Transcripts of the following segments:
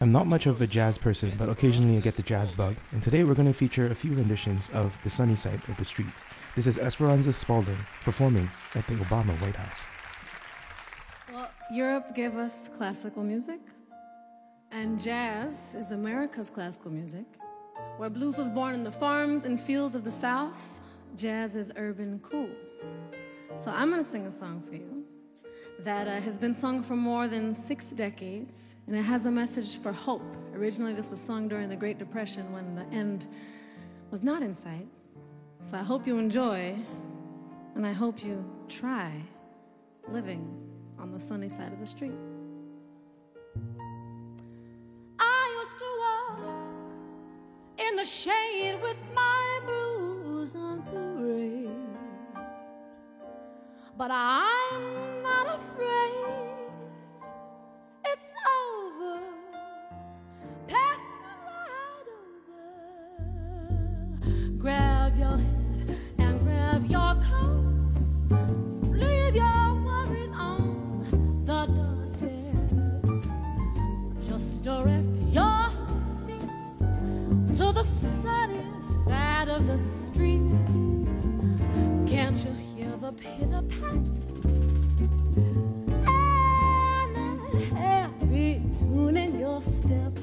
I'm not much of a jazz person, but occasionally I get the jazz bug, and today we're going to feature a few renditions of The Sunny Side of the Street. This is Esperanza Spalding performing at the Obama White House. Well, Europe gave us classical music, and jazz is America's classical music. Where blues was born in the farms and fields of the South, jazz is urban cool. So I'm going to sing a song for you that uh, has been sung for more than six decades and it has a message for hope. Originally, this was sung during the Great Depression when the end was not in sight. So I hope you enjoy, and I hope you try living on the sunny side of the street. I used to walk in the shade with my blues on parade, but I'm sunny side of the street. Can't you hear the pitter pat? happy tune in your step.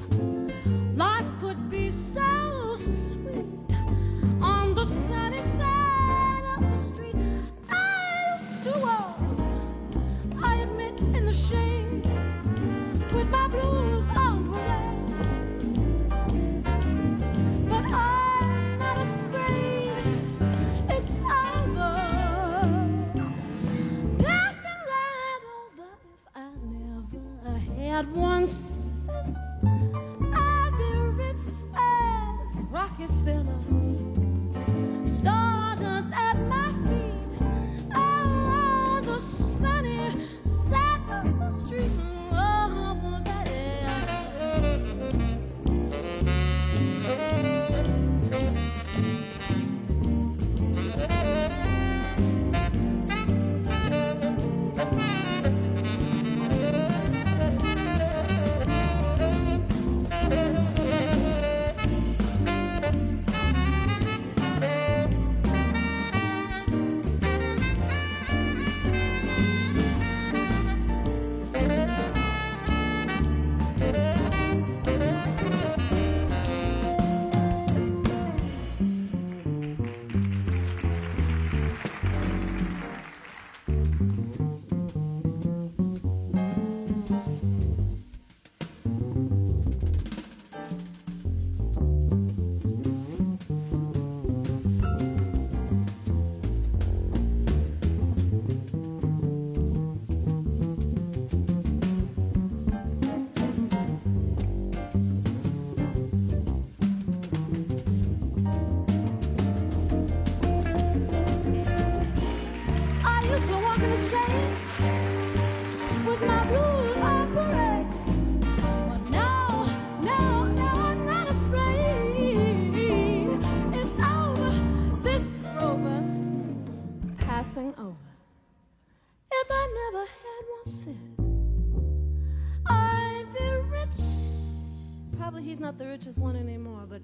The richest one anymore, but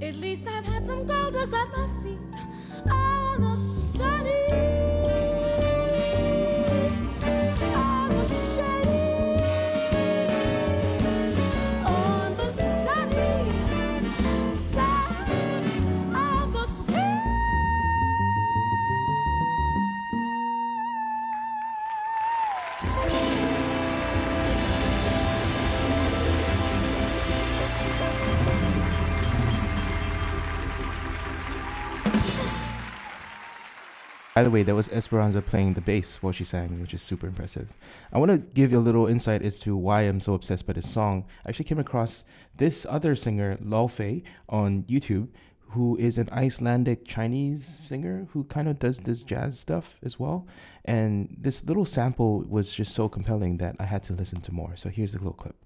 at least I've had some gold dust at my feet By the way, that was Esperanza playing the bass while she sang, which is super impressive. I want to give you a little insight as to why I'm so obsessed by this song. I actually came across this other singer, Laufey, on YouTube, who is an Icelandic Chinese singer who kind of does this jazz stuff as well. And this little sample was just so compelling that I had to listen to more. So here's a little clip.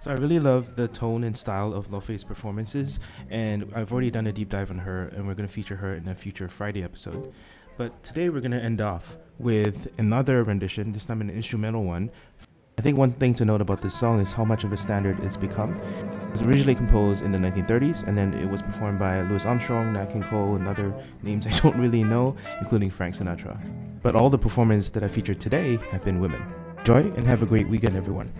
So I really love the tone and style of Laufey's performances, and I've already done a deep dive on her, and we're going to feature her in a future Friday episode. But today we're going to end off with another rendition, this time an instrumental one. I think one thing to note about this song is how much of a standard it's become. It was originally composed in the 1930s, and then it was performed by Louis Armstrong, Nat King Cole, and other names I don't really know, including Frank Sinatra. But all the performers that I featured today have been women. Enjoy and have a great weekend, everyone.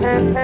Bean.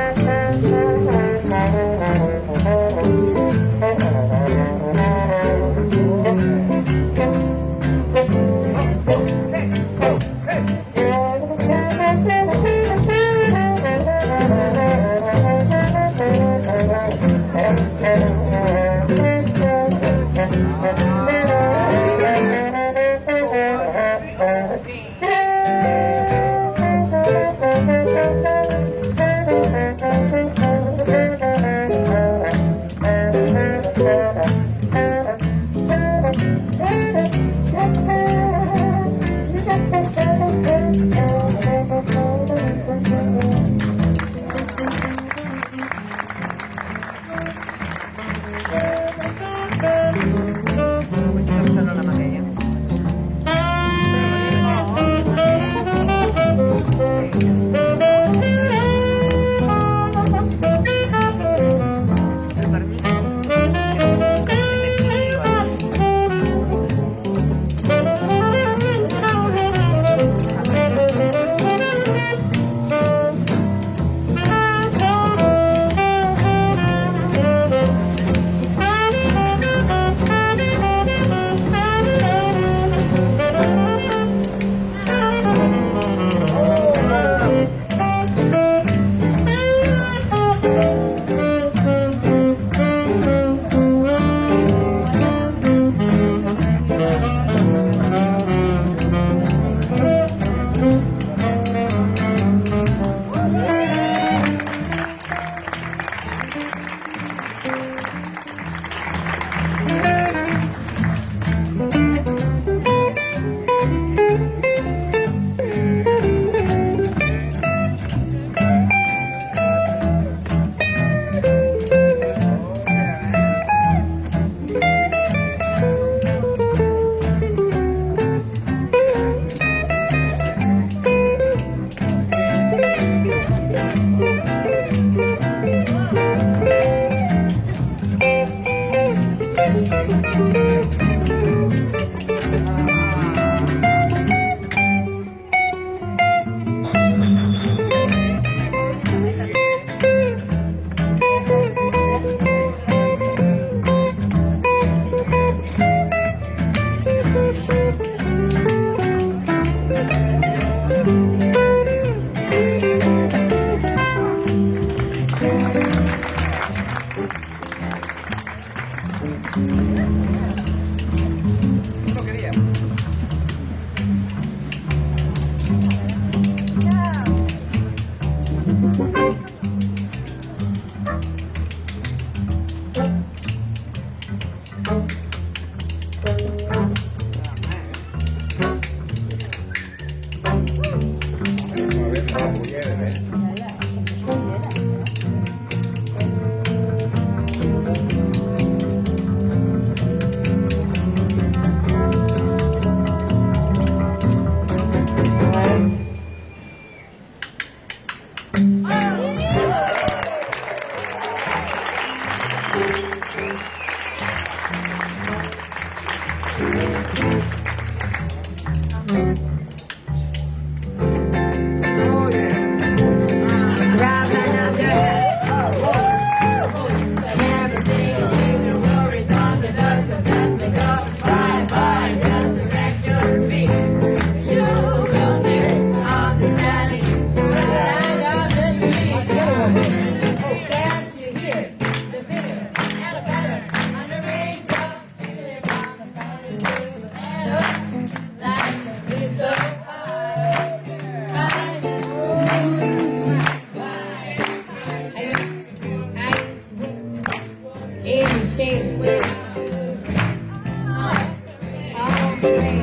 Bye.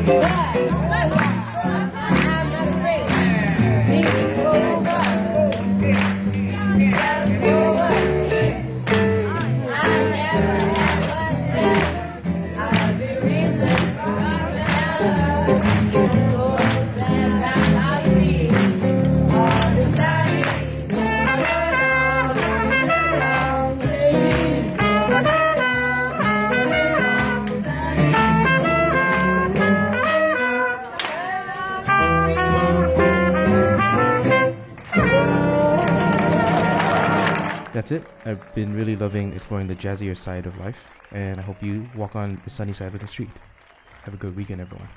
I'm That's it. I've been really loving exploring the jazzier side of life, and I hope you walk on the sunny side of the street. Have a good weekend, everyone.